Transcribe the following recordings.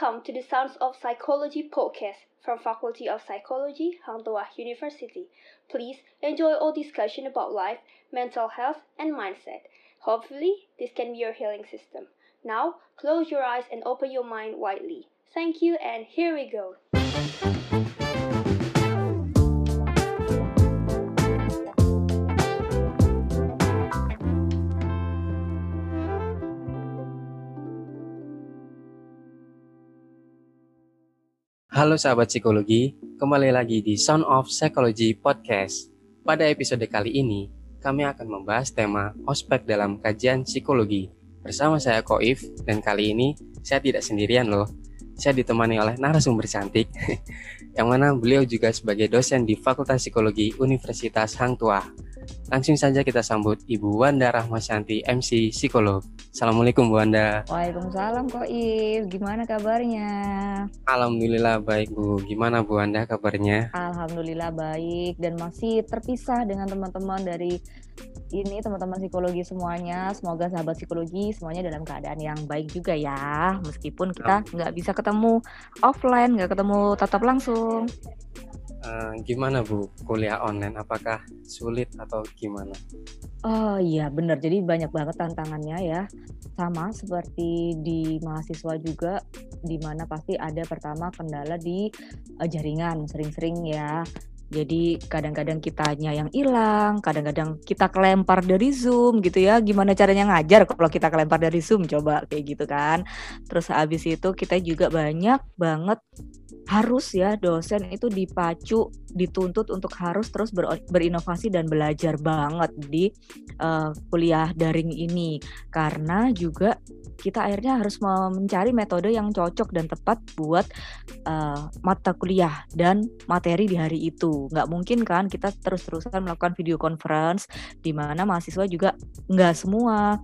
Welcome to the Sounds of Psychology podcast from Faculty of Psychology, Hang Tuah University. Please enjoy our discussion about life, mental health, and mindset. Hopefully, this can be your healing system. Now, close your eyes and open your mind widely. Thank you, and here we go. Halo sahabat psikologi, kembali lagi di Sound of Psychology Podcast. Pada episode kali ini, kami akan membahas tema ospek dalam kajian psikologi. Bersama saya Koif, dan kali ini saya tidak sendirian loh. Saya ditemani oleh narasumber cantik, yang mana beliau juga sebagai dosen di Fakultas Psikologi Universitas Hang Tuah. Langsung saja kita sambut Ibu Wanda Rahmasyanti, MC Psikolog. Assalamualaikum Bu Wanda. Waalaikumsalam Koif, gimana kabarnya? Alhamdulillah baik Bu. Gimana Bu Wanda kabarnya? Alhamdulillah baik dan masih terpisah dengan teman-teman dari ini teman-teman psikologi semuanya. Semoga sahabat psikologi semuanya dalam keadaan yang baik juga ya. Meskipun kita nggak bisa ketemu offline, nggak ketemu tatap langsung. Uh, gimana Bu kuliah online? Apakah sulit atau gimana? Oh iya benar. Jadi banyak banget tantangannya ya. Sama seperti di mahasiswa juga, di mana pasti ada pertama kendala di uh, jaringan sering-sering ya. Jadi kadang-kadang kitanya yang hilang, kadang-kadang kita kelempar dari Zoom gitu ya. Gimana caranya ngajar kalau kita kelempar dari Zoom coba kayak gitu kan. Terus habis itu kita juga banyak banget harus ya dosen itu dipacu, dituntut untuk harus terus ber, berinovasi dan belajar banget di uh, kuliah daring ini karena juga kita akhirnya harus mencari metode yang cocok dan tepat buat uh, mata kuliah dan materi di hari itu. Nggak mungkin kan kita terus-terusan melakukan video conference di mana mahasiswa juga nggak semua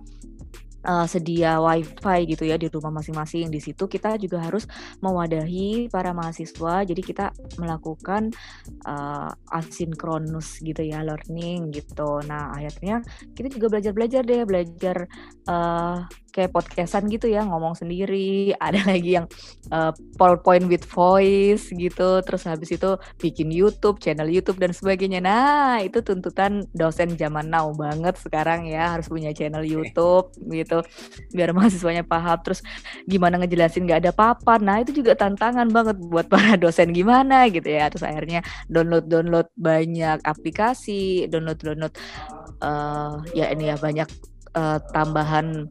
uh, sedia wifi gitu ya di rumah masing-masing. Di situ kita juga harus mewadahi para mahasiswa. Jadi kita melakukan uh, asinkronus gitu ya learning gitu. Nah akhirnya kita juga belajar-belajar deh, belajar uh, kayak podcastan gitu ya ngomong sendiri. Ada lagi yang uh, PowerPoint with voice gitu. Terus habis itu bikin YouTube channel YouTube dan sebagainya. Nah itu tuntutan dosen zaman now banget sekarang ya. Harus punya channel YouTube gitu. Biar mahasiswanya paham. Terus gimana ngejelasin nggak ada papan nah itu juga tantangan banget buat para dosen gimana gitu ya. Terus akhirnya download download banyak aplikasi download download uh, ya ini ya banyak uh, tambahan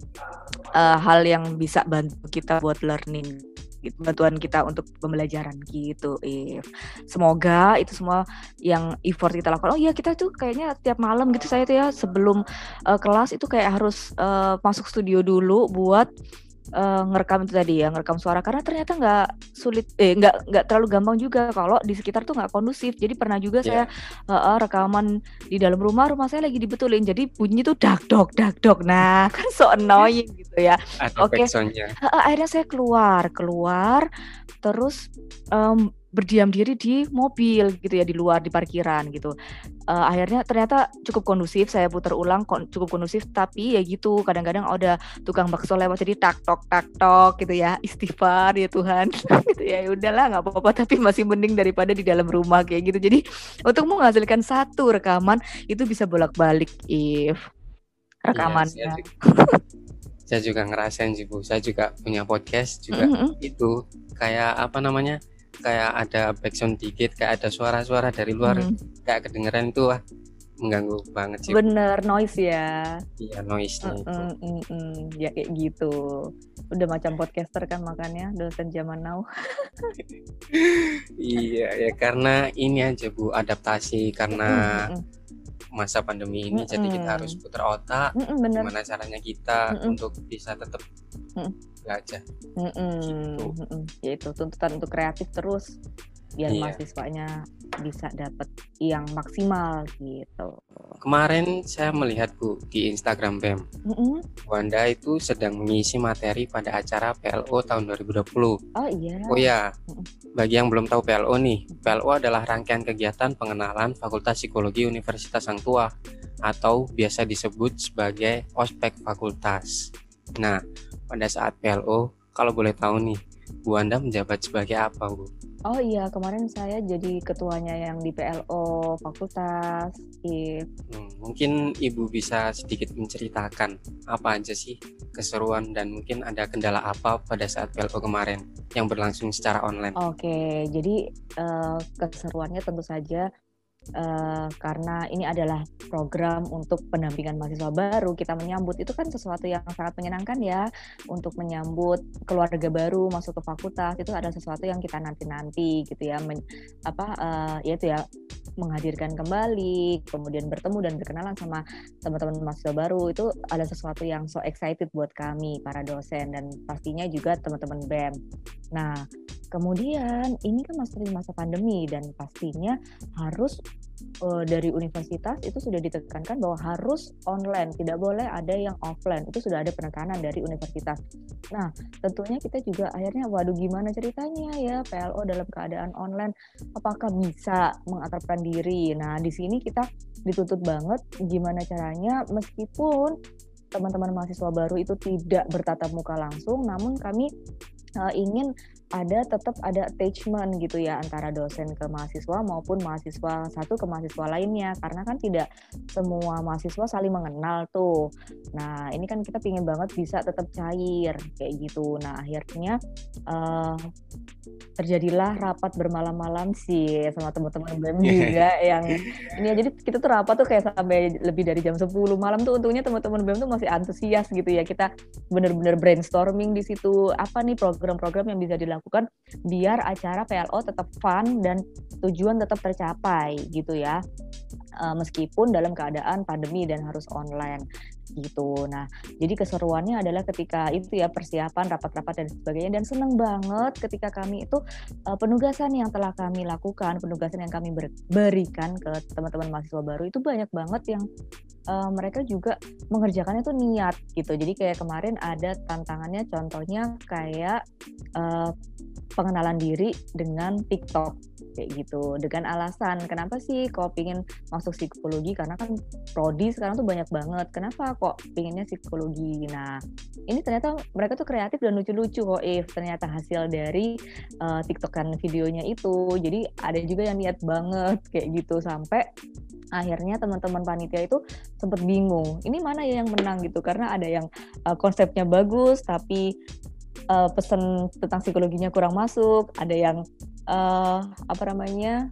uh, hal yang bisa bantu kita buat learning gitu, bantuan kita untuk pembelajaran gitu if. Semoga itu semua yang effort kita lakukan. Oh iya kita tuh kayaknya tiap malam gitu saya tuh ya sebelum uh, kelas itu kayak harus uh, masuk studio dulu buat uh, ngerekam itu tadi ya ngerekam suara. Karena ternyata nggak sulit eh nggak nggak terlalu gampang juga kalau di sekitar tuh nggak kondusif. Jadi pernah juga yeah. saya uh, uh, rekaman di dalam rumah rumah saya lagi dibetulin. Jadi bunyi tuh dak dok dak dok. Nah kan so annoying gitu ya. Oke. Okay. uh, akhirnya saya keluar keluar. Terus um, berdiam diri di mobil gitu ya di luar di parkiran gitu. Uh, akhirnya ternyata cukup kondusif saya putar ulang cukup kondusif tapi ya gitu kadang-kadang ada tukang bakso lewat jadi tak tok tak tok gitu ya istighfar ya Tuhan. Gitu ya, ya udahlah nggak apa-apa tapi masih mending daripada di dalam rumah kayak gitu. Jadi untuk menghasilkan satu rekaman itu bisa bolak-balik if. Iya, rekamannya. ya, saya, saya juga ngerasain sih bu. Saya juga punya podcast juga mm -hmm. itu kayak apa namanya kayak ada background dikit kayak ada suara-suara dari luar hmm. kayak kedengeran itu wah mengganggu banget sih bener noise ya iya noise mm -mm, mm -mm. ya kayak gitu udah macam podcaster kan makanya dosen zaman now iya ya karena ini aja bu adaptasi karena mm -mm masa pandemi ini mm -hmm. jadi kita harus putar otak mm -hmm, bener. gimana caranya kita mm -hmm. untuk bisa tetap mm -hmm. Belajar mm -hmm. gitu. Mm -hmm. ya itu tuntutan untuk kreatif terus biar iya. mahasiswanya bisa dapat yang maksimal gitu. Kemarin saya melihat Bu di Instagram BEM, mm-hmm. Wanda itu sedang mengisi materi pada acara PLO tahun 2020. Oh iya. Oh ya, bagi yang belum tahu PLO nih, PLO adalah rangkaian kegiatan pengenalan Fakultas Psikologi Universitas Sang Tua atau biasa disebut sebagai ospek fakultas. Nah, pada saat PLO, kalau boleh tahu nih, Bu Anda menjabat sebagai apa, Bu? Oh iya, kemarin saya jadi ketuanya yang di PLO fakultas. If. Hmm, mungkin Ibu bisa sedikit menceritakan apa aja sih keseruan dan mungkin ada kendala apa pada saat PLO kemarin yang berlangsung secara online. Oke, jadi uh, keseruannya tentu saja uh, karena ini adalah program untuk pendampingan mahasiswa baru kita menyambut. Itu kan sesuatu yang sangat menyenangkan ya untuk menyambut keluarga baru masuk ke fakultas. Itu ada sesuatu yang kita nanti-nanti gitu ya men, apa uh, ya itu ya menghadirkan kembali kemudian bertemu dan berkenalan sama teman-teman mahasiswa baru. Itu ada sesuatu yang so excited buat kami para dosen dan pastinya juga teman-teman BEM. Nah, Kemudian ini kan masih masa pandemi dan pastinya harus uh, dari universitas itu sudah ditekankan bahwa harus online, tidak boleh ada yang offline. Itu sudah ada penekanan dari universitas. Nah, tentunya kita juga akhirnya waduh gimana ceritanya ya PLO dalam keadaan online apakah bisa mengakrabkan diri. Nah, di sini kita dituntut banget gimana caranya meskipun teman-teman mahasiswa baru itu tidak bertatap muka langsung, namun kami uh, ingin ada tetap ada attachment gitu ya antara dosen ke mahasiswa maupun mahasiswa satu ke mahasiswa lainnya. Karena kan tidak semua mahasiswa saling mengenal tuh. Nah ini kan kita pingin banget bisa tetap cair kayak gitu. Nah akhirnya uh, terjadilah rapat bermalam-malam sih sama teman-teman BEM juga yang ini ya. Jadi kita tuh rapat tuh kayak sampai lebih dari jam 10 malam tuh. Untungnya teman-teman BEM tuh masih antusias gitu ya. Kita bener-bener brainstorming di situ. Apa nih program-program yang bisa dilakukan dilakukan biar acara PLO tetap fun dan tujuan tetap tercapai gitu ya uh, meskipun dalam keadaan pandemi dan harus online gitu. Nah, jadi keseruannya adalah ketika itu ya persiapan rapat-rapat dan sebagainya dan senang banget ketika kami itu uh, penugasan yang telah kami lakukan, penugasan yang kami berikan ke teman-teman mahasiswa baru itu banyak banget yang uh, mereka juga mengerjakannya tuh niat gitu. Jadi kayak kemarin ada tantangannya contohnya kayak uh, pengenalan diri dengan TikTok kayak gitu. Dengan alasan kenapa sih kok pingin masuk psikologi? Karena kan prodi sekarang tuh banyak banget. Kenapa kok pinginnya psikologi? Nah ini ternyata mereka tuh kreatif dan lucu-lucu kok if ternyata hasil dari uh, tiktokan videonya itu. Jadi ada juga yang niat banget kayak gitu. Sampai akhirnya teman-teman panitia itu sempat bingung ini mana ya yang menang? gitu. Karena ada yang uh, konsepnya bagus tapi uh, pesan tentang psikologinya kurang masuk, ada yang uh, apa namanya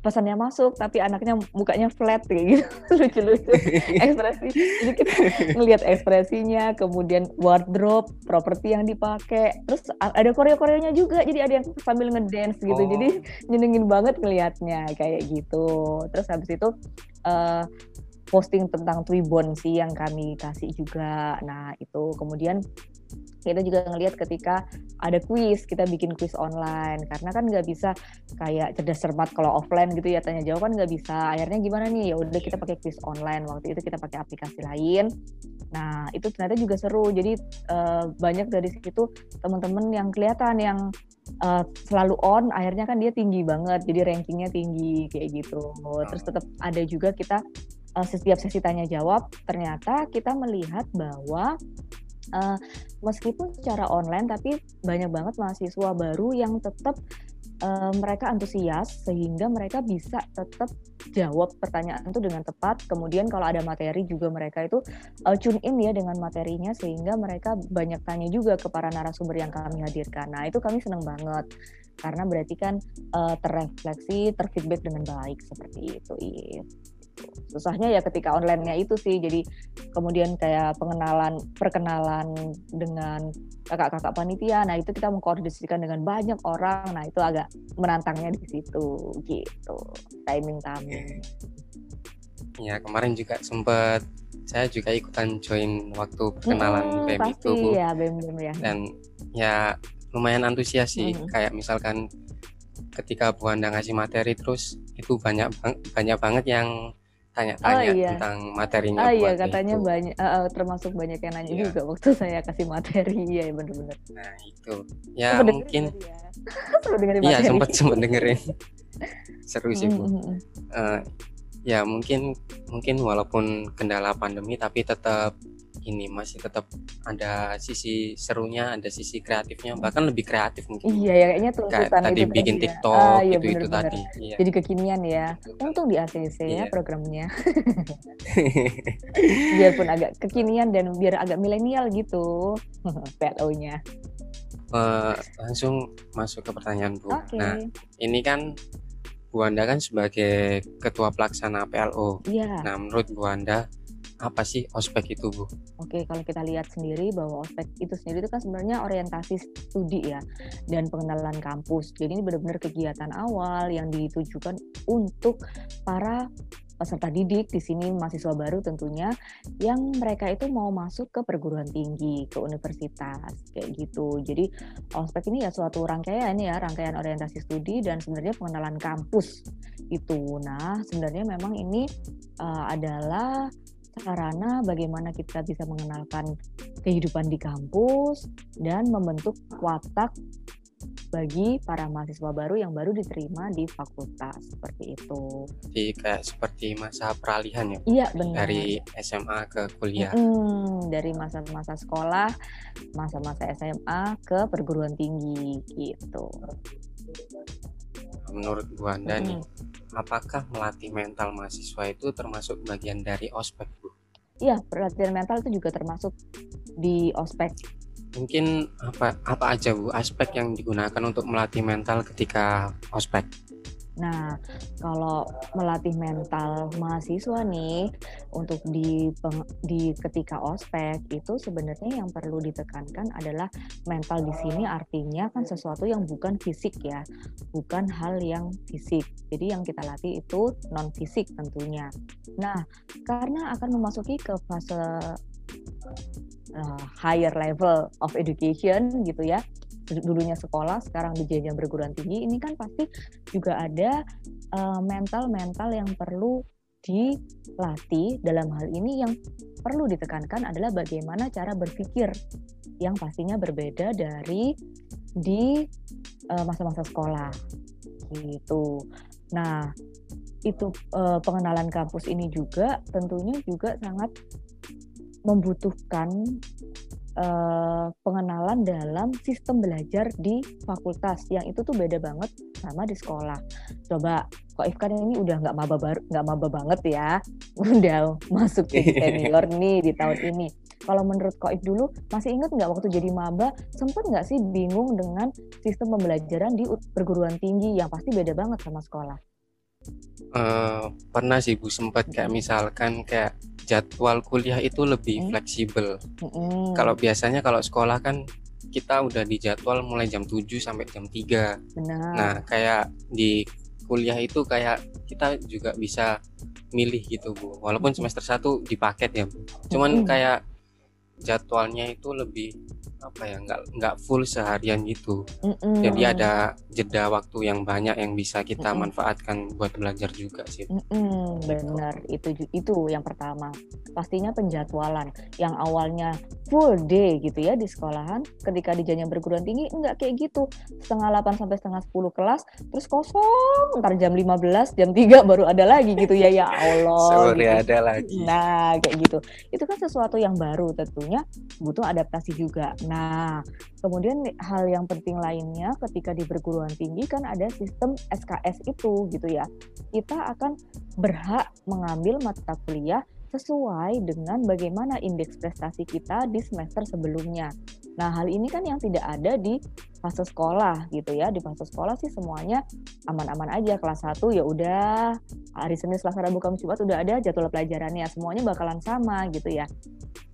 pesannya masuk tapi anaknya mukanya flat kayak gitu. Lucu-lucu ekspresi. Jadi kita ngelihat ekspresinya kemudian wardrobe properti yang dipakai. Terus ada koreo-koreonya juga jadi ada yang sambil ngedance gitu. Oh. jadi nyenengin banget ngelihatnya kayak gitu. Terus habis itu uh, posting tentang Twibbon sih yang kami kasih juga. Nah itu. Kemudian kita juga ngelihat ketika ada kuis kita bikin kuis online. Karena kan nggak bisa kayak cerdas cermat kalau offline gitu ya tanya jawab kan nggak bisa. Akhirnya gimana nih? Ya udah kita pakai kuis online. Waktu itu kita pakai aplikasi lain. Nah itu ternyata juga seru. Jadi uh, banyak dari situ teman-teman yang kelihatan yang uh, selalu on akhirnya kan dia tinggi banget. Jadi rankingnya tinggi kayak gitu. Terus tetap ada juga kita uh, setiap sesi tanya jawab ternyata kita melihat bahwa uh, meskipun secara online tapi banyak banget mahasiswa baru yang tetap uh, mereka antusias sehingga mereka bisa tetap jawab pertanyaan itu dengan tepat. Kemudian kalau ada materi juga mereka itu uh, tune in ya dengan materinya sehingga mereka banyak tanya juga ke para narasumber yang kami hadirkan. Nah, itu kami senang banget karena berarti kan uh, terrefleksi, terfeedback dengan baik seperti itu. Iya susahnya ya ketika onlinenya itu sih. Jadi kemudian kayak pengenalan perkenalan dengan kakak-kakak panitia. Nah itu kita mengkoordinasikan dengan banyak orang. Nah itu agak menantangnya di situ. Gitu. Timing kami. Ya kemarin juga sempat saya juga ikutan join waktu perkenalan hmm, BEM pasti itu Bu. ya BEM, BEM ya. Dan ya lumayan antusias sih. Hmm. kayak misalkan ketika Bu Anda ngasih materi terus itu banyak banyak banget yang tanya-tanya oh, iya. tentang materinya. Oh iya, katanya itu. banyak, uh, termasuk banyak yang nanya iya. juga waktu saya kasih materi, ya bener-bener. Nah itu, ya sempet mungkin. Ya? sempat dengerin Iya sempat sempat dengerin. Seru sih bu. Uh, ya mungkin mungkin walaupun kendala pandemi tapi tetap ini masih tetap ada sisi serunya, ada sisi kreatifnya, bahkan lebih kreatif mungkin. Iya ya kayaknya Kayak tuntutan tadi itu bikin ya. TikTok Ah, iya gitu itu bener-bener. tadi. Iya. Jadi kekinian ya. Untung di ACC ya Iya. programnya. Biarpun agak kekinian dan biar agak milenial gitu. PLO-nya. Eh, langsung masuk ke pertanyaan Bu. Oke. Nah, ini kan Bu Anda kan sebagai ketua pelaksana PLO. Iya. Nah, menurut Bu Anda apa sih ospek itu Bu? Oke, kalau kita lihat sendiri bahwa ospek itu sendiri itu kan sebenarnya orientasi studi ya dan pengenalan kampus. Jadi ini benar-benar kegiatan awal yang ditujukan untuk para peserta didik di sini mahasiswa baru tentunya yang mereka itu mau masuk ke perguruan tinggi, ke universitas kayak gitu. Jadi ospek ini ya suatu rangkaian ya, rangkaian orientasi studi dan sebenarnya pengenalan kampus itu. Nah, sebenarnya memang ini eh, adalah sarana bagaimana kita bisa mengenalkan kehidupan di kampus dan membentuk watak bagi para mahasiswa baru yang baru diterima di fakultas seperti itu. Di kayak seperti masa peralihan ya? Iya benar. dari SMA ke kuliah. Mm-mm, dari masa-masa sekolah, masa-masa SMA ke perguruan tinggi gitu. Menurut Bu Anda nih, Mm-mm. apakah melatih mental mahasiswa itu termasuk bagian dari ospek Bu? Iya, pelatihan mental itu juga termasuk di ospek. Mungkin apa apa aja Bu aspek yang digunakan untuk melatih mental ketika ospek? Nah, kalau melatih mental mahasiswa nih untuk di di ketika ospek itu sebenarnya yang perlu ditekankan adalah mental di sini artinya kan sesuatu yang bukan fisik ya, bukan hal yang fisik. Jadi yang kita latih itu non fisik tentunya. Nah, karena akan memasuki ke fase uh, higher level of education gitu ya dulunya sekolah sekarang di jenjang perguruan tinggi ini kan pasti juga ada uh, mental-mental yang perlu dilatih dalam hal ini yang perlu ditekankan adalah bagaimana cara berpikir yang pastinya berbeda dari di uh, masa-masa sekolah gitu. Nah, itu uh, pengenalan kampus ini juga tentunya juga sangat membutuhkan uh, pengenalan dalam sistem belajar di fakultas yang itu tuh beda banget sama di sekolah. Coba kok Ifkan ini udah nggak maba baru nggak maba banget ya, udah masuk jadi senior nih di tahun ini. Kalau menurut Koif dulu masih inget nggak waktu jadi maba sempet nggak sih bingung dengan sistem pembelajaran di perguruan tinggi yang pasti beda banget sama sekolah? Uh, pernah sih Bu sempat kayak misalkan kayak jadwal kuliah itu lebih Hmm. fleksibel. Mm-mm. Kalau biasanya kalau sekolah kan kita udah di jadwal mulai jam 7 sampai jam 3. benar. Nah, kayak di kuliah itu kayak kita juga bisa milih gitu, Bu. Walaupun Mm-mm. semester 1 dipaket ya, Bu. Cuman Mm-mm. kayak jadwalnya itu lebih apa ya, nggak nggak full seharian gitu. Mm-mm. Jadi ada jeda waktu yang banyak yang bisa kita Mm-mm. manfaatkan buat belajar juga sih. Mm-mm, benar itu itu yang pertama pastinya penjadwalan yang awalnya full day gitu ya di sekolahan ketika di jenjang perguruan tinggi enggak kayak gitu setengah 8 sampai setengah 10 kelas terus kosong ntar jam 15 jam 3 baru ada lagi gitu ya ya Allah Sore gitu. ada lagi. Nah, kayak gitu. Itu kan sesuatu yang baru tentunya butuh adaptasi juga. Nah, kemudian hal yang penting lainnya ketika di perguruan tinggi kan ada sistem SKS itu gitu ya. Kita akan berhak mengambil mata kuliah sesuai dengan bagaimana indeks prestasi kita di semester sebelumnya. Nah, hal ini kan yang tidak ada di fase sekolah gitu ya. Di fase sekolah sih semuanya aman-aman aja. Kelas 1 ya udah hari Senin, Selasa, Rabu, Kamis, Jumat udah ada jadwal pelajarannya. Semuanya bakalan sama gitu ya.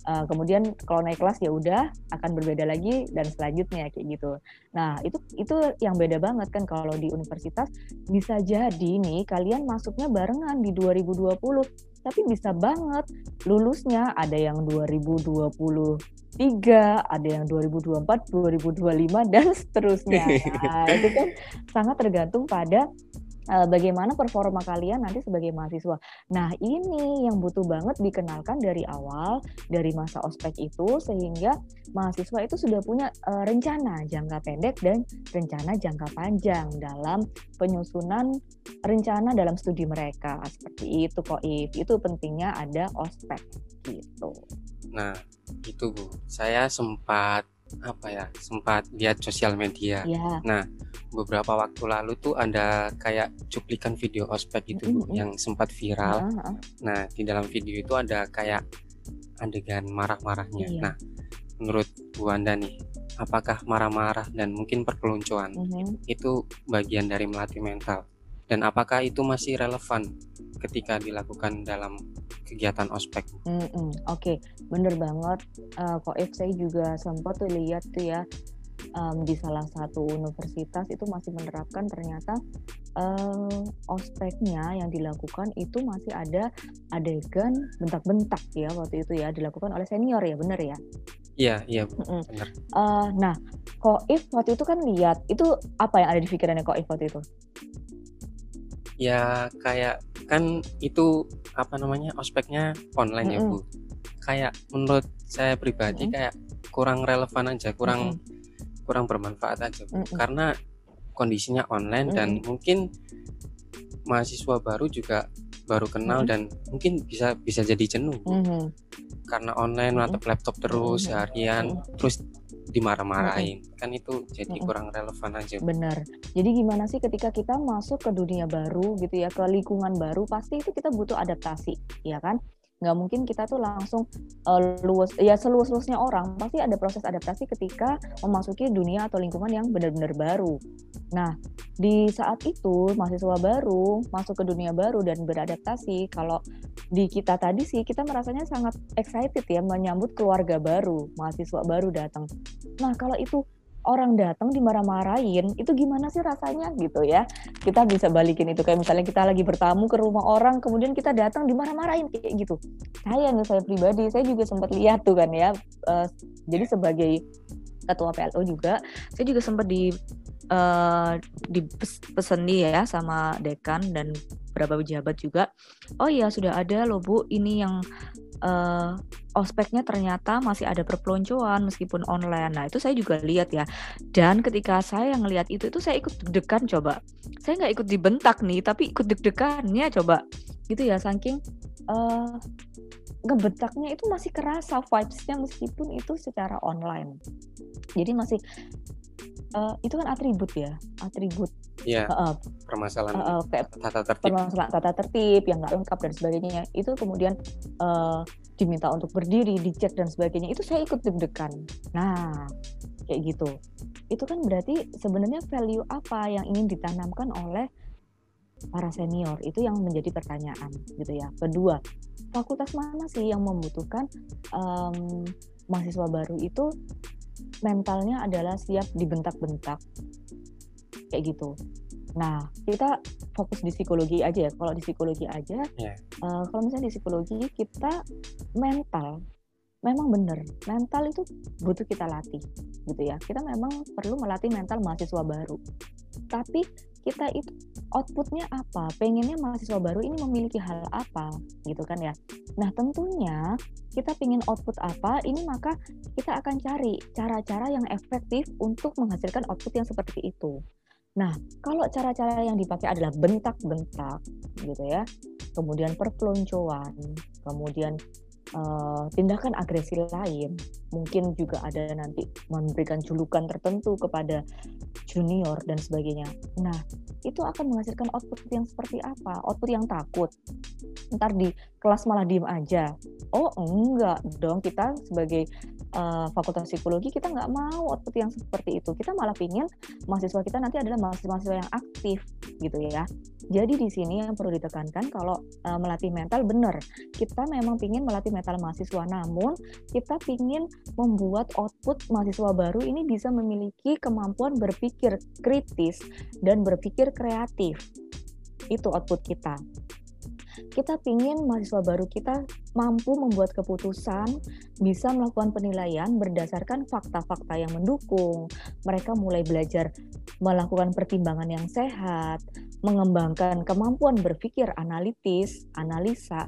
Eh, kemudian kalau naik kelas ya udah akan berbeda lagi dan selanjutnya kayak gitu. Nah, itu itu yang beda banget kan kalau di universitas bisa jadi nih kalian masuknya barengan di 2020 tapi bisa banget lulusnya ada yang 2023, ada yang 2024, 2025 dan seterusnya. Nah, itu kan sangat tergantung pada uh, bagaimana performa kalian nanti sebagai mahasiswa. Nah, ini yang butuh banget dikenalkan dari awal, dari masa ospek itu, sehingga mahasiswa itu sudah punya uh, rencana jangka pendek dan rencana jangka panjang dalam penyusunan rencana dalam studi mereka. Seperti itu kok, If. Itu pentingnya ada ospek gitu. Nah, itu Bu. Saya sempat apa ya sempat lihat sosial media. Ya. Nah beberapa waktu lalu tuh ada kayak cuplikan video ospek itu mm -hmm. yang sempat viral. Uh -huh. Nah di dalam video itu ada kayak adegan marah-marahnya. Iya. Nah menurut Bu Anda nih, apakah marah-marah dan mungkin perpeloncoan mm -hmm. itu bagian dari melatih mental? Dan apakah itu masih relevan ketika dilakukan dalam kegiatan ospek? Mm -hmm. Oke, okay. bener banget. Uh, kok saya juga sempat tuh lihat tuh ya um, di salah satu universitas itu masih menerapkan ternyata uh, ospeknya yang dilakukan itu masih ada adegan bentak-bentak ya waktu itu ya dilakukan oleh senior ya benar ya iya iya mm benar uh, nah Koif waktu itu kan lihat itu apa yang ada di pikirannya Koif waktu itu ya kayak kan itu apa namanya ospeknya online mm -hmm. ya bu kayak menurut saya pribadi mm -hmm. kayak kurang relevan aja kurang mm -hmm kurang bermanfaat aja mm -hmm. karena kondisinya online mm -hmm. dan mungkin mahasiswa baru juga baru kenal mm -hmm. dan mungkin bisa bisa jadi jenuh mm -hmm. karena online mm -hmm. atau laptop terus mm -hmm. harian mm -hmm. terus dimarah-marahin. Kan itu jadi mm -hmm. kurang relevan aja. Benar. Jadi gimana sih ketika kita masuk ke dunia baru gitu ya ke lingkungan baru pasti itu kita butuh adaptasi ya kan nggak mungkin kita tuh langsung uh, luas ya seluas luasnya orang pasti ada proses adaptasi ketika memasuki dunia atau lingkungan yang benar-benar baru. Nah di saat itu mahasiswa baru masuk ke dunia baru dan beradaptasi kalau di kita tadi sih kita merasanya sangat excited ya menyambut keluarga baru mahasiswa baru datang. Nah kalau itu orang datang dimarah-marahin itu gimana sih rasanya gitu ya? Kita bisa balikin itu kayak misalnya kita lagi bertamu ke rumah orang kemudian kita datang dimarah-marahin kayak gitu. Saya nih saya pribadi saya juga sempat lihat tuh kan ya uh, jadi sebagai ketua PLO juga saya juga sempat di uh, dipesan nih ya sama dekan dan beberapa pejabat juga. Oh iya sudah ada loh bu ini yang uh, ospeknya ternyata masih ada perpeloncoan meskipun online. Nah itu saya juga lihat ya. Dan ketika saya ngelihat itu itu saya ikut deg-degan coba. Saya nggak ikut dibentak nih, tapi ikut deg-degannya coba. Gitu ya, saking uh, ngebentaknya itu masih kerasa vibesnya meskipun itu secara online. Jadi masih uh, itu kan atribut ya, atribut Iya. Uh, permasalahan uh, kayak tata tertib. Permasalahan tata tertib yang nggak lengkap dan sebagainya. Itu kemudian uh, diminta untuk berdiri, dicek dan sebagainya. Itu saya ikut deg-degan. Nah, kayak gitu. Itu kan berarti sebenarnya value apa yang ingin ditanamkan oleh para senior itu yang menjadi pertanyaan gitu ya. Kedua, fakultas mana sih yang membutuhkan um, mahasiswa baru itu mentalnya adalah siap dibentak-bentak kayak gitu. Nah, kita fokus di psikologi aja ya. Kalau di psikologi aja, yeah. uh, kalau misalnya di psikologi kita mental, memang benar mental itu butuh kita latih, gitu ya. Kita memang perlu melatih mental mahasiswa baru. Tapi kita itu outputnya apa? Pengennya mahasiswa baru ini memiliki hal apa, gitu kan ya. Nah tentunya kita ingin output apa, ini maka kita akan cari cara-cara yang efektif untuk menghasilkan output yang seperti itu. Nah, kalau cara-cara yang dipakai adalah bentak-bentak, gitu ya, kemudian perpeloncoan, kemudian uh, tindakan agresi lain, mungkin juga ada nanti memberikan julukan tertentu kepada junior dan sebagainya. Nah, itu akan menghasilkan output yang seperti apa? Output yang takut. Ntar di kelas malah diem aja. Oh enggak dong, kita sebagai uh, fakultas psikologi kita nggak mau output yang seperti itu kita malah pingin mahasiswa kita nanti adalah mahasiswa-mahasiswa yang aktif gitu ya jadi di sini yang perlu ditekankan kalau uh, melatih mental benar kita memang pingin melatih mental mahasiswa namun kita pingin membuat output mahasiswa baru ini bisa memiliki kemampuan berpikir kritis dan berpikir kreatif itu output kita Kita ingin mahasiswa baru kita mampu membuat keputusan, bisa melakukan penilaian berdasarkan fakta-fakta yang mendukung. Mereka mulai belajar melakukan pertimbangan yang sehat, mengembangkan kemampuan berpikir analitis, analisa,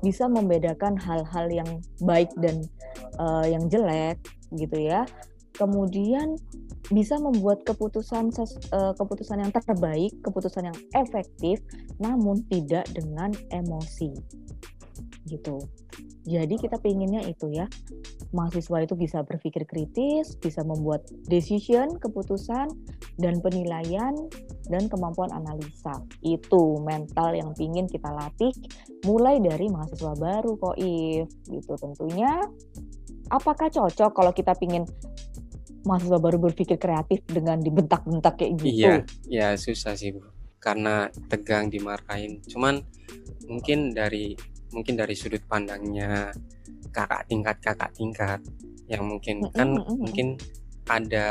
bisa membedakan hal-hal yang baik dan uh, yang jelek gitu ya. Kemudian bisa membuat keputusan uh, keputusan yang terbaik, keputusan yang efektif, namun tidak dengan emosi gitu. Jadi kita pinginnya itu ya, mahasiswa itu bisa berpikir kritis, bisa membuat decision, keputusan, dan penilaian, dan kemampuan analisa. Itu mental yang pingin kita latih mulai dari mahasiswa baru kok If. Gitu tentunya. Apakah cocok kalau kita pingin mahasiswa baru berpikir kreatif dengan dibentak-bentak kayak gitu? Iya, ya susah sih Bu. Karena tegang dimarahin. Cuman mungkin dari mungkin dari sudut pandangnya kakak tingkat kakak tingkat yang mungkin mm -hmm. kan mungkin ada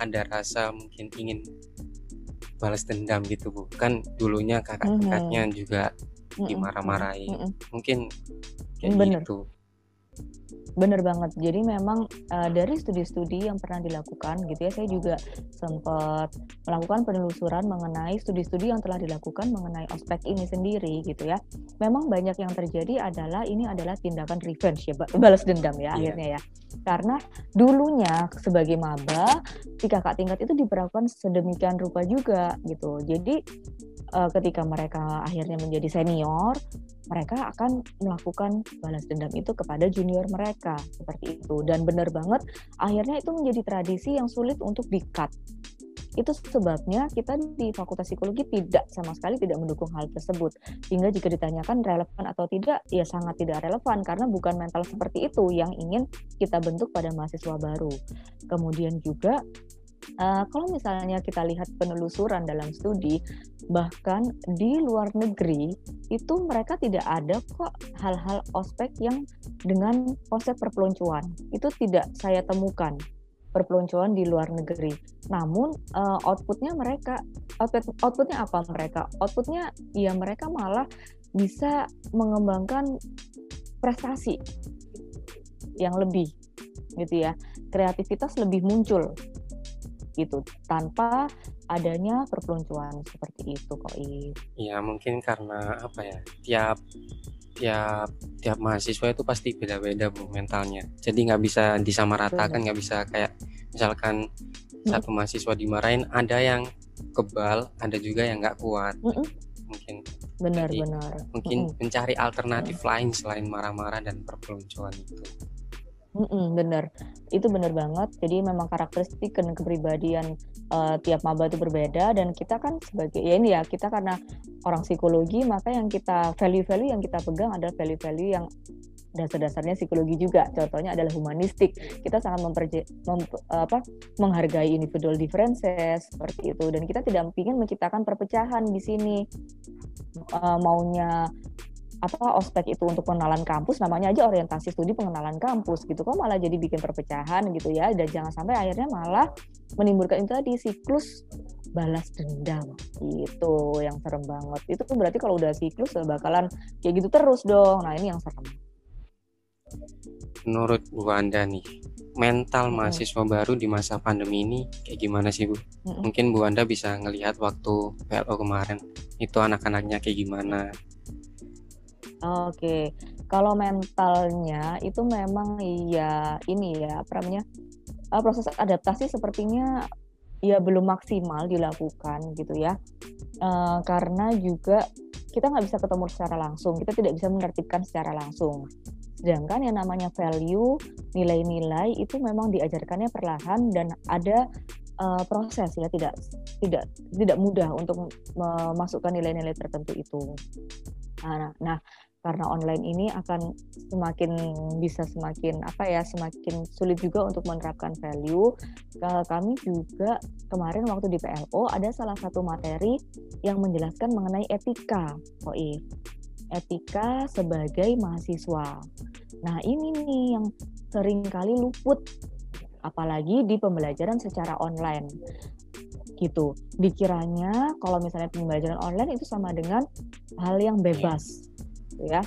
ada rasa mungkin ingin balas dendam gitu bu kan dulunya kakak tingkatnya juga dimarah-marahin mm -hmm. mungkin kayak Bener. gitu Bener banget. Jadi memang uh, dari studi-studi yang pernah dilakukan gitu ya, saya juga sempat melakukan penelusuran mengenai studi-studi yang telah dilakukan mengenai ospek ini sendiri gitu ya. Memang banyak yang terjadi adalah ini adalah tindakan revenge ya, balas dendam ya yeah. akhirnya ya. Karena dulunya sebagai maba, si kakak tingkat itu diperlakukan sedemikian rupa juga gitu. Jadi uh, ketika mereka akhirnya menjadi senior, mereka akan melakukan balas dendam itu kepada junior mereka seperti itu. Dan benar banget, akhirnya itu menjadi tradisi yang sulit untuk di-cut. Itu sebabnya kita di Fakultas Psikologi tidak sama sekali tidak mendukung hal tersebut. Sehingga jika ditanyakan relevan atau tidak, ya sangat tidak relevan karena bukan mental seperti itu yang ingin kita bentuk pada mahasiswa baru. Kemudian juga Uh, kalau misalnya kita lihat penelusuran dalam studi, bahkan di luar negeri itu mereka tidak ada kok hal-hal ospek yang dengan konsep perpeloncoan. Itu tidak saya temukan perpeloncoan di luar negeri. Namun uh, outputnya mereka output outputnya apa mereka? Outputnya ya mereka malah bisa mengembangkan prestasi yang lebih gitu ya. Kreativitas lebih muncul gitu tanpa adanya perpeloncoan seperti itu kok Iya mungkin karena apa ya tiap tiap tiap mahasiswa itu pasti beda-beda bu mentalnya jadi nggak bisa disamaratakan nggak bisa kayak misalkan hmm. satu mahasiswa dimarahin ada yang kebal ada juga yang nggak kuat hmm. mungkin benar-benar mungkin hmm. mencari alternatif hmm. lain selain marah-marah dan perpeloncoan itu Mm-mm, bener, itu bener banget. Jadi memang karakteristik dan kepribadian uh, tiap maba itu berbeda dan kita kan sebagai ya ini ya kita karena orang psikologi maka yang kita value-value yang kita pegang adalah value-value yang dasar-dasarnya psikologi juga. Contohnya adalah humanistik. Kita sangat memperje, mem, apa, menghargai individual differences seperti itu dan kita tidak ingin menciptakan perpecahan di sini. Uh, maunya apa ospek itu untuk pengenalan kampus namanya aja orientasi studi pengenalan kampus gitu. Kok malah jadi bikin perpecahan gitu ya. Dan jangan sampai akhirnya malah menimbulkan itu tadi siklus balas dendam itu yang serem banget. Itu tuh berarti kalau udah siklus bakalan kayak gitu terus dong. Nah ini yang serem. Menurut Bu Anda nih mental mahasiswa baru di masa pandemi ini kayak gimana sih Bu? Mungkin Bu Anda bisa ngelihat waktu PLO kemarin itu anak-anaknya kayak gimana Oke, kalau mentalnya itu memang ya ini ya apa namanya uh, proses adaptasi sepertinya ya belum maksimal dilakukan gitu ya, uh, karena juga kita nggak bisa ketemu secara langsung, kita tidak bisa menertibkan secara langsung. Sedangkan yang namanya value, nilai-nilai itu memang diajarkannya perlahan dan ada uh, proses ya tidak tidak tidak mudah untuk memasukkan nilai-nilai tertentu itu. Nah, nah karena online ini akan semakin bisa semakin apa ya semakin sulit juga untuk menerapkan value. Kami juga kemarin waktu di PLO ada salah satu materi yang menjelaskan mengenai etika, Koi. Etika sebagai mahasiswa. Nah ini nih yang sering kali luput, apalagi di pembelajaran secara online gitu. Dikiranya kalau misalnya pembelajaran online itu sama dengan hal yang bebas, ya.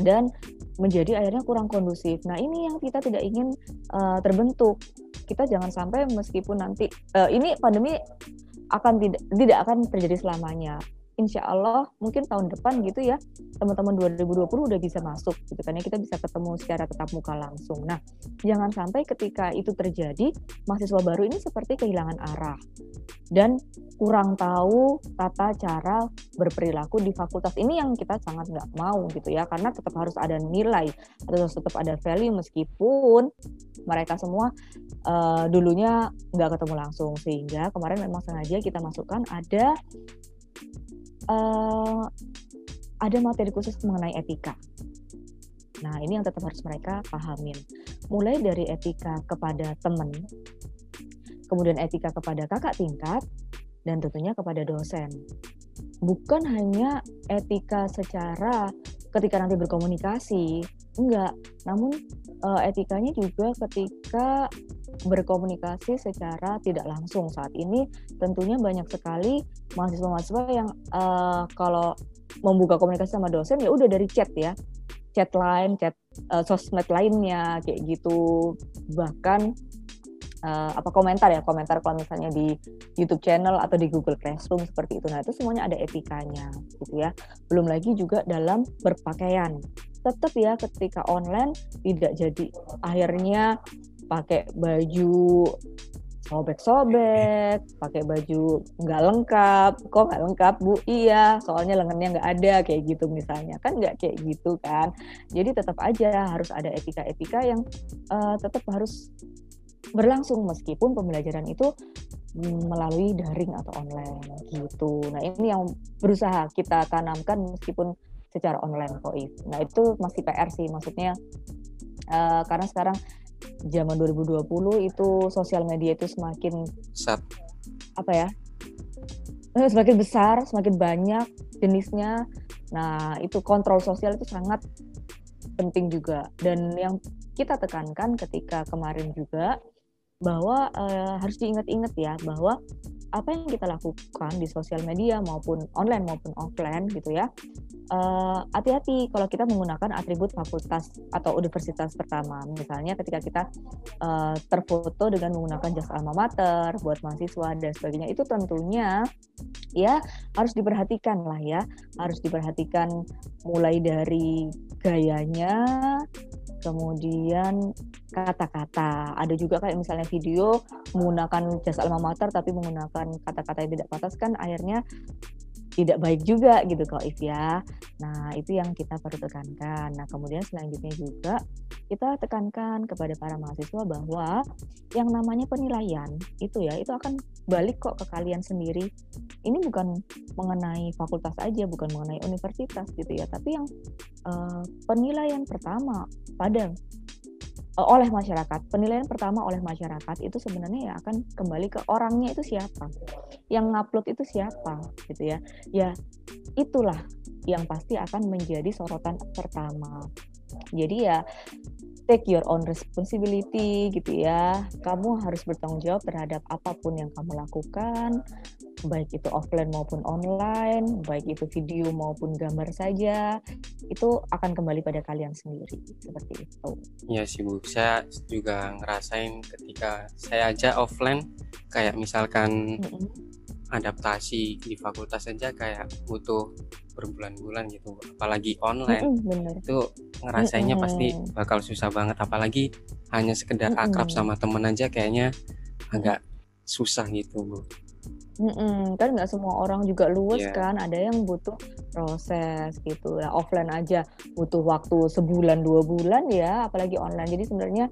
Dan menjadi akhirnya kurang kondusif. Nah ini yang kita tidak ingin uh, terbentuk. Kita jangan sampai meskipun nanti uh, ini pandemi akan tidak tidak akan terjadi selamanya insya Allah mungkin tahun depan gitu ya teman-teman 2020 udah bisa masuk gitu kan ya kita bisa ketemu secara tetap muka langsung. Nah jangan sampai ketika itu terjadi mahasiswa baru ini seperti kehilangan arah dan kurang tahu tata cara berperilaku di fakultas ini yang kita sangat nggak mau gitu ya karena tetap harus ada nilai atau tetap ada value meskipun mereka semua uh, dulunya nggak ketemu langsung sehingga kemarin memang sengaja kita masukkan ada uh, ada materi khusus mengenai etika. Nah, ini yang tetap harus mereka pahamin. Mulai dari etika kepada teman, kemudian etika kepada kakak tingkat, dan tentunya kepada dosen. Bukan hanya etika secara ketika nanti berkomunikasi, enggak. Namun uh, etikanya juga ketika berkomunikasi secara tidak langsung. Saat ini tentunya banyak sekali mahasiswa-mahasiswa yang uh, kalau membuka komunikasi sama dosen ya udah dari chat ya. Chat lain chat uh, sosmed lainnya kayak gitu. Bahkan uh, apa komentar ya komentar kalau misalnya di YouTube channel atau di Google Classroom seperti itu. Nah itu semuanya ada etikanya gitu ya. Belum lagi juga dalam berpakaian tetap ya ketika online tidak jadi akhirnya pakai baju sobek-sobek, pakai baju nggak lengkap, kok nggak lengkap bu? Iya, soalnya lengannya nggak ada kayak gitu misalnya, kan nggak kayak gitu kan? Jadi tetap aja harus ada etika-etika yang uh, tetap harus berlangsung meskipun pembelajaran itu melalui daring atau online gitu. Nah ini yang berusaha kita tanamkan meskipun secara online kok. Nah itu masih PR sih, maksudnya uh, karena sekarang zaman 2020 itu sosial media itu semakin Sat. apa ya eh, semakin besar semakin banyak jenisnya nah itu kontrol sosial itu sangat penting juga dan yang kita tekankan ketika kemarin juga bahwa uh, harus diingat-ingat ya bahwa apa yang kita lakukan di sosial media maupun online maupun offline gitu ya eh, hati-hati kalau kita menggunakan atribut fakultas atau universitas pertama misalnya ketika kita uh, terfoto dengan menggunakan jas alma mater buat mahasiswa dan sebagainya itu tentunya ya harus diperhatikan lah ya harus diperhatikan mulai dari gayanya kemudian kata-kata. Ada juga kayak misalnya video menggunakan jas alma mater tapi menggunakan kata-kata yang tidak pantas kan akhirnya tidak baik juga gitu kok If ya. Nah, itu yang kita perlu tekankan. Nah, kemudian selanjutnya juga kita tekankan kepada para mahasiswa bahwa yang namanya penilaian itu ya, itu akan balik kok ke kalian sendiri. Ini bukan mengenai fakultas aja, bukan mengenai universitas gitu ya, tapi yang uh, penilaian pertama pada oleh masyarakat. Penilaian pertama oleh masyarakat itu sebenarnya ya akan kembali ke orangnya itu siapa, yang ngupload itu siapa, gitu ya. Ya itulah yang pasti akan menjadi sorotan pertama. Jadi ya take your own responsibility gitu ya. Kamu harus bertanggung jawab terhadap apa pun yang kamu lakukan baik itu offline maupun online, baik itu video maupun gambar saja, itu akan kembali pada kalian sendiri seperti itu. Iya sih Bu, saya juga ngerasain ketika saya aja offline, kayak misalkan mm -hmm. adaptasi di fakultas saja kayak butuh berbulan-bulan gitu, apalagi online mm -hmm, itu ngerasainnya mm -hmm. pasti bakal susah banget, apalagi hanya sekedar akrab mm -hmm. sama temen aja kayaknya agak susah gitu Bu. Mm-mm, kan nggak semua orang juga luwes yeah. kan, ada yang butuh proses gitu. Nah, offline aja butuh waktu sebulan dua bulan ya, apalagi online. Jadi sebenarnya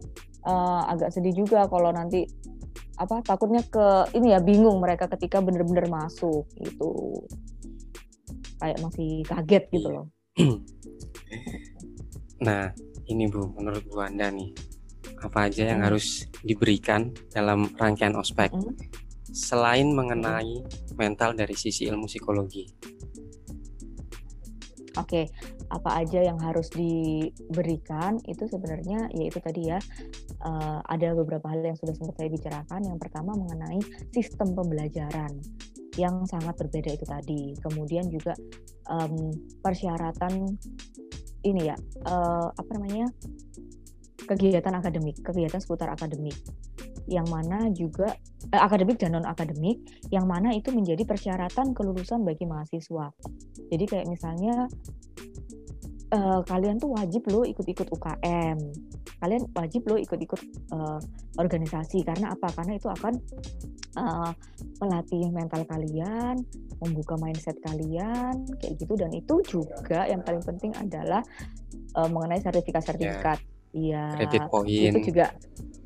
uh, agak sedih juga kalau nanti apa takutnya ke ini ya bingung mereka ketika bener-bener masuk gitu. Kayak masih kaget gitu loh. nah, ini Bu, menurut Bu Anda nih, apa aja yang hmm. harus diberikan dalam rangkaian ospek? Hmm selain mengenai mental dari sisi ilmu psikologi. Oke, apa aja yang harus diberikan itu sebenarnya yaitu tadi ya uh, ada beberapa hal yang sudah sempat saya bicarakan. Yang pertama mengenai sistem pembelajaran yang sangat berbeda itu tadi. Kemudian juga um, persyaratan ini ya uh, apa namanya kegiatan akademik, kegiatan seputar akademik yang mana juga eh, akademik dan non akademik yang mana itu menjadi persyaratan kelulusan bagi mahasiswa. Jadi kayak misalnya uh, kalian tuh wajib loh ikut-ikut UKM. Kalian wajib loh ikut-ikut uh, organisasi karena apa? Karena itu akan uh, melatih mental kalian, membuka mindset kalian kayak gitu dan itu juga yang paling penting adalah uh, mengenai sertifikat-sertifikat. Iya. Kredit poin. Itu juga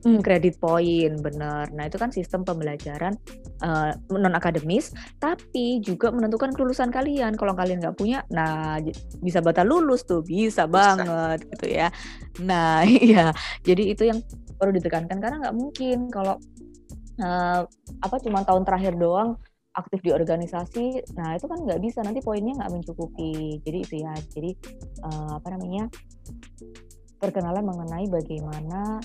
Hmm, kredit poin, benar. Nah, itu kan sistem pembelajaran uh, eh, non akademis, tapi juga menentukan kelulusan kalian. Kalau kalian nggak punya, nah bisa batal lulus tuh, bisa, bisa. banget gitu ya. Nah, iya. Jadi itu yang perlu ditekankan karena nggak mungkin kalau uh, apa cuma tahun terakhir doang aktif di organisasi, nah itu kan nggak bisa nanti poinnya nggak mencukupi. Jadi itu ya. Jadi uh, apa namanya? Perkenalan mengenai bagaimana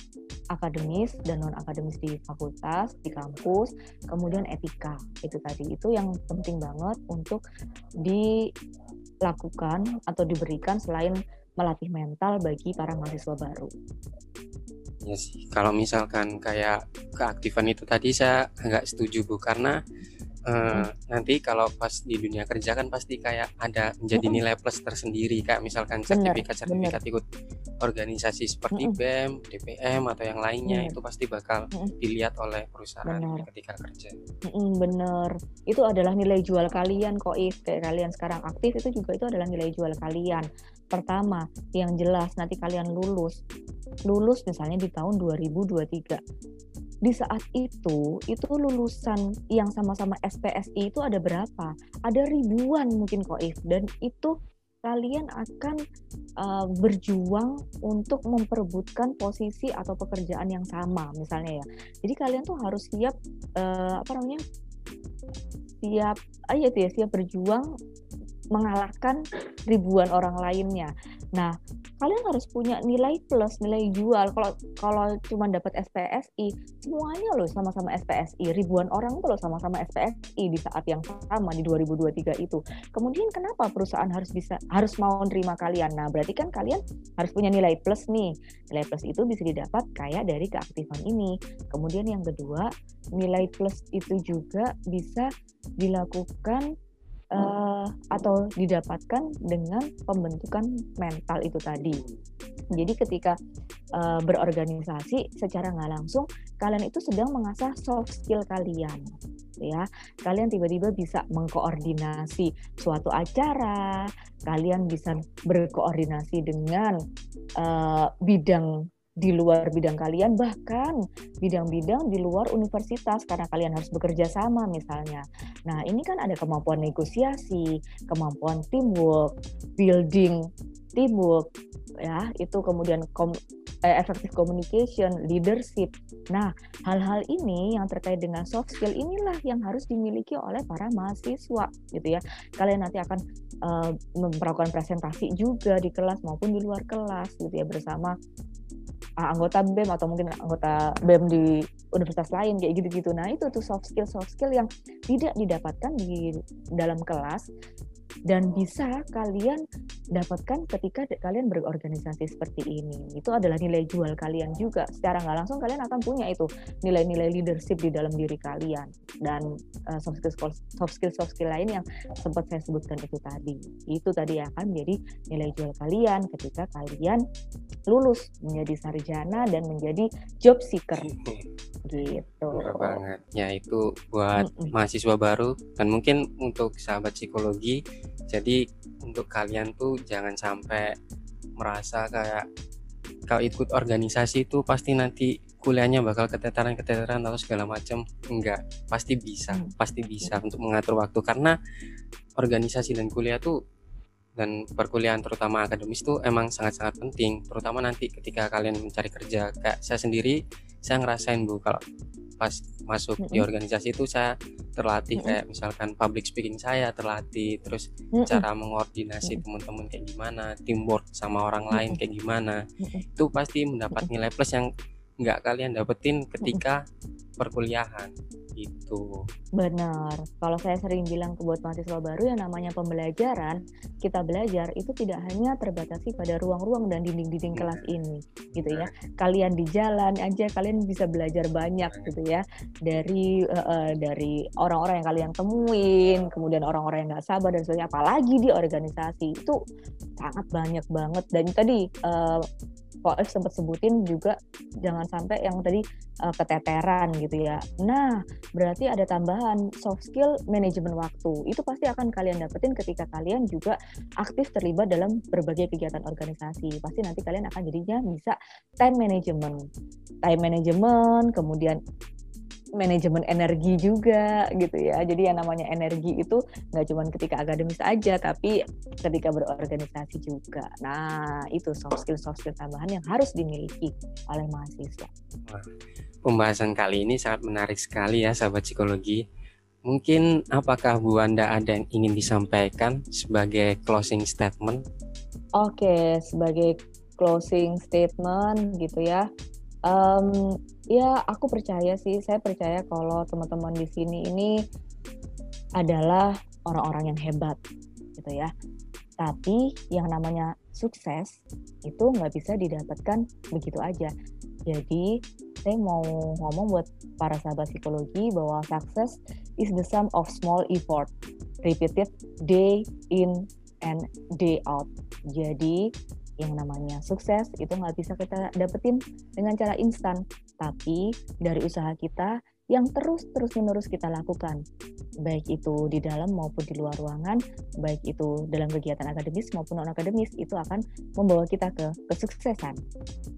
akademis dan non akademis di fakultas, di kampus, kemudian etika itu tadi itu yang penting banget untuk dilakukan atau diberikan selain melatih mental bagi para mahasiswa baru. Ya sih, kalau misalkan kayak keaktifan itu tadi saya nggak setuju bu karena Uh, nanti kalau pas di dunia kerja kan pasti kayak ada menjadi nilai plus tersendiri kayak misalkan sertifikat-sertifikat ikut organisasi seperti mm BEM, DPM atau yang lainnya bener. itu pasti bakal dilihat oleh perusahaan bener. ketika kerja. bener, itu adalah nilai jual kalian kok if. Kayak kalian sekarang aktif itu juga itu adalah nilai jual kalian. Pertama, yang jelas nanti kalian lulus, lulus misalnya di tahun 2023 di saat itu itu lulusan yang sama-sama SPSI itu ada berapa? Ada ribuan mungkin koif dan itu kalian akan uh, berjuang untuk memperebutkan posisi atau pekerjaan yang sama misalnya ya. Jadi kalian tuh harus siap uh, apa namanya? siap ah ya siap berjuang mengalahkan ribuan orang lainnya. Nah, kalian harus punya nilai plus, nilai jual. Kalau kalau cuma dapat SPSI, semuanya loh sama-sama SPSI. Ribuan orang itu loh sama-sama SPSI di saat yang sama di 2023 itu. Kemudian kenapa perusahaan harus bisa harus mau nerima kalian? Nah, berarti kan kalian harus punya nilai plus nih. Nilai plus itu bisa didapat kayak dari keaktifan ini. Kemudian yang kedua, nilai plus itu juga bisa dilakukan uh, atau didapatkan dengan pembentukan mental itu tadi. Jadi ketika uh, berorganisasi secara nggak langsung kalian itu sedang mengasah soft skill kalian ya kalian tiba-tiba bisa mengkoordinasi suatu acara kalian bisa berkoordinasi dengan uh, bidang di luar bidang kalian bahkan bidang-bidang di luar universitas karena kalian harus bekerja sama misalnya. Nah, ini kan ada kemampuan negosiasi, kemampuan teamwork, building teamwork ya, itu kemudian kom eh, effective communication, leadership. Nah, hal-hal ini yang terkait dengan soft skill inilah yang harus dimiliki oleh para mahasiswa gitu ya. Kalian nanti akan uh, melakukan presentasi juga di kelas maupun di luar kelas gitu ya bersama anggota BEM atau mungkin anggota BEM di universitas lain kayak gitu-gitu. Nah, itu tuh soft skill soft skill yang tidak didapatkan di dalam kelas dan bisa kalian dapatkan ketika kalian berorganisasi seperti ini. Itu adalah nilai jual kalian juga. Secara nggak langsung kalian akan punya itu nilai-nilai leadership di dalam diri kalian dan uh, soft skill soft skill soft skill lain yang sempat saya sebutkan itu tadi. Itu tadi akan menjadi nilai jual kalian ketika kalian lulus menjadi sarjana dan menjadi job seeker. gitu. Benar banget. Ya itu buat mm -mm. mahasiswa baru dan mungkin untuk sahabat psikologi jadi untuk kalian tuh jangan sampai merasa kayak kalau ikut organisasi itu pasti nanti kuliahnya bakal keteteran-keteteran atau segala macam enggak pasti bisa hmm. pasti bisa untuk mengatur waktu karena organisasi dan kuliah tuh dan perkuliahan terutama akademis tuh emang sangat-sangat penting terutama nanti ketika kalian mencari kerja kayak saya sendiri saya ngerasain bu kalau pas masuk Mm-mm. di organisasi itu saya terlatih Mm-mm. kayak misalkan public speaking saya terlatih terus Mm-mm. cara mengordinasi Mm-mm. teman-teman kayak gimana teamwork sama orang lain Mm-mm. kayak gimana Mm-mm. itu pasti mendapat nilai plus yang nggak kalian dapetin ketika perkuliahan gitu Benar. Kalau saya sering bilang ke buat mahasiswa baru yang namanya pembelajaran, kita belajar itu tidak hanya terbatasi pada ruang-ruang dan dinding-dinding Benar. kelas ini, gitu ya. Kalian di jalan aja kalian bisa belajar banyak gitu ya dari eh, eh, dari orang-orang yang kalian temuin, kemudian orang-orang yang nggak sabar dan sebagainya. Apalagi di organisasi itu sangat banyak banget. Dan tadi eh, F sempat sebutin juga jangan sampai yang tadi eh, keteteran gitu ya. Nah, berarti ada tambahan soft skill manajemen waktu. Itu pasti akan kalian dapetin ketika kalian juga aktif terlibat dalam berbagai kegiatan organisasi. Pasti nanti kalian akan jadinya bisa time management. Time management, kemudian manajemen energi juga gitu ya. Jadi yang namanya energi itu nggak cuma ketika akademis aja, tapi ketika berorganisasi juga. Nah, itu soft skill soft skill tambahan yang harus dimiliki oleh mahasiswa. pembahasan kali ini sangat menarik sekali ya sahabat psikologi mungkin apakah Bu Wanda ada yang ingin disampaikan sebagai closing statement Oke, sebagai closing statement gitu ya. Em, ya, aku percaya sih, saya percaya kalau teman-teman di sini ini adalah orang-orang yang hebat gitu ya. Tapi yang namanya sukses itu nggak bisa didapatkan begitu aja. Jadi saya mau ngomong buat para sahabat psikologi bahwa success is the sum of small effort repeated day in and day out. Jadi yang namanya sukses itu nggak bisa kita dapetin dengan cara instan, tapi dari usaha kita yang terus terus menerus kita lakukan, baik itu di dalam maupun di luar ruangan, baik itu dalam kegiatan akademis maupun non akademis itu akan membawa kita ke kesuksesan.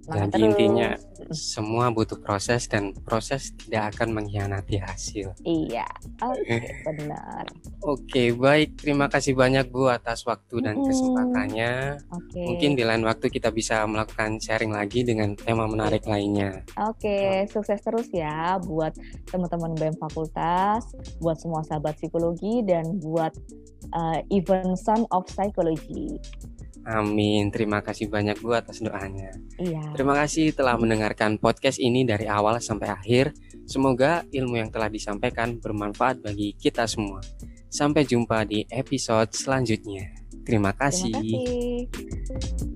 Semangat Jadi intinya terus. semua butuh proses dan proses tidak akan mengkhianati hasil. Iya, oke benar. Oke, baik. Terima kasih banyak Bu atas waktu dan kesempatannya. Oke. Mungkin di lain waktu kita bisa melakukan sharing lagi dengan tema menarik lainnya. Oke, sukses terus ya buat teman-teman BEM Fakultas, buat semua sahabat psikologi, dan buat uh, event Son of Psychology. Amin. Terima kasih banyak Bu atas doanya. Iya. Terima kasih telah mendengarkan podcast ini dari awal sampai akhir. Semoga ilmu yang telah disampaikan bermanfaat bagi kita semua. Sampai jumpa di episode selanjutnya. Terima Terima kasih. kasih.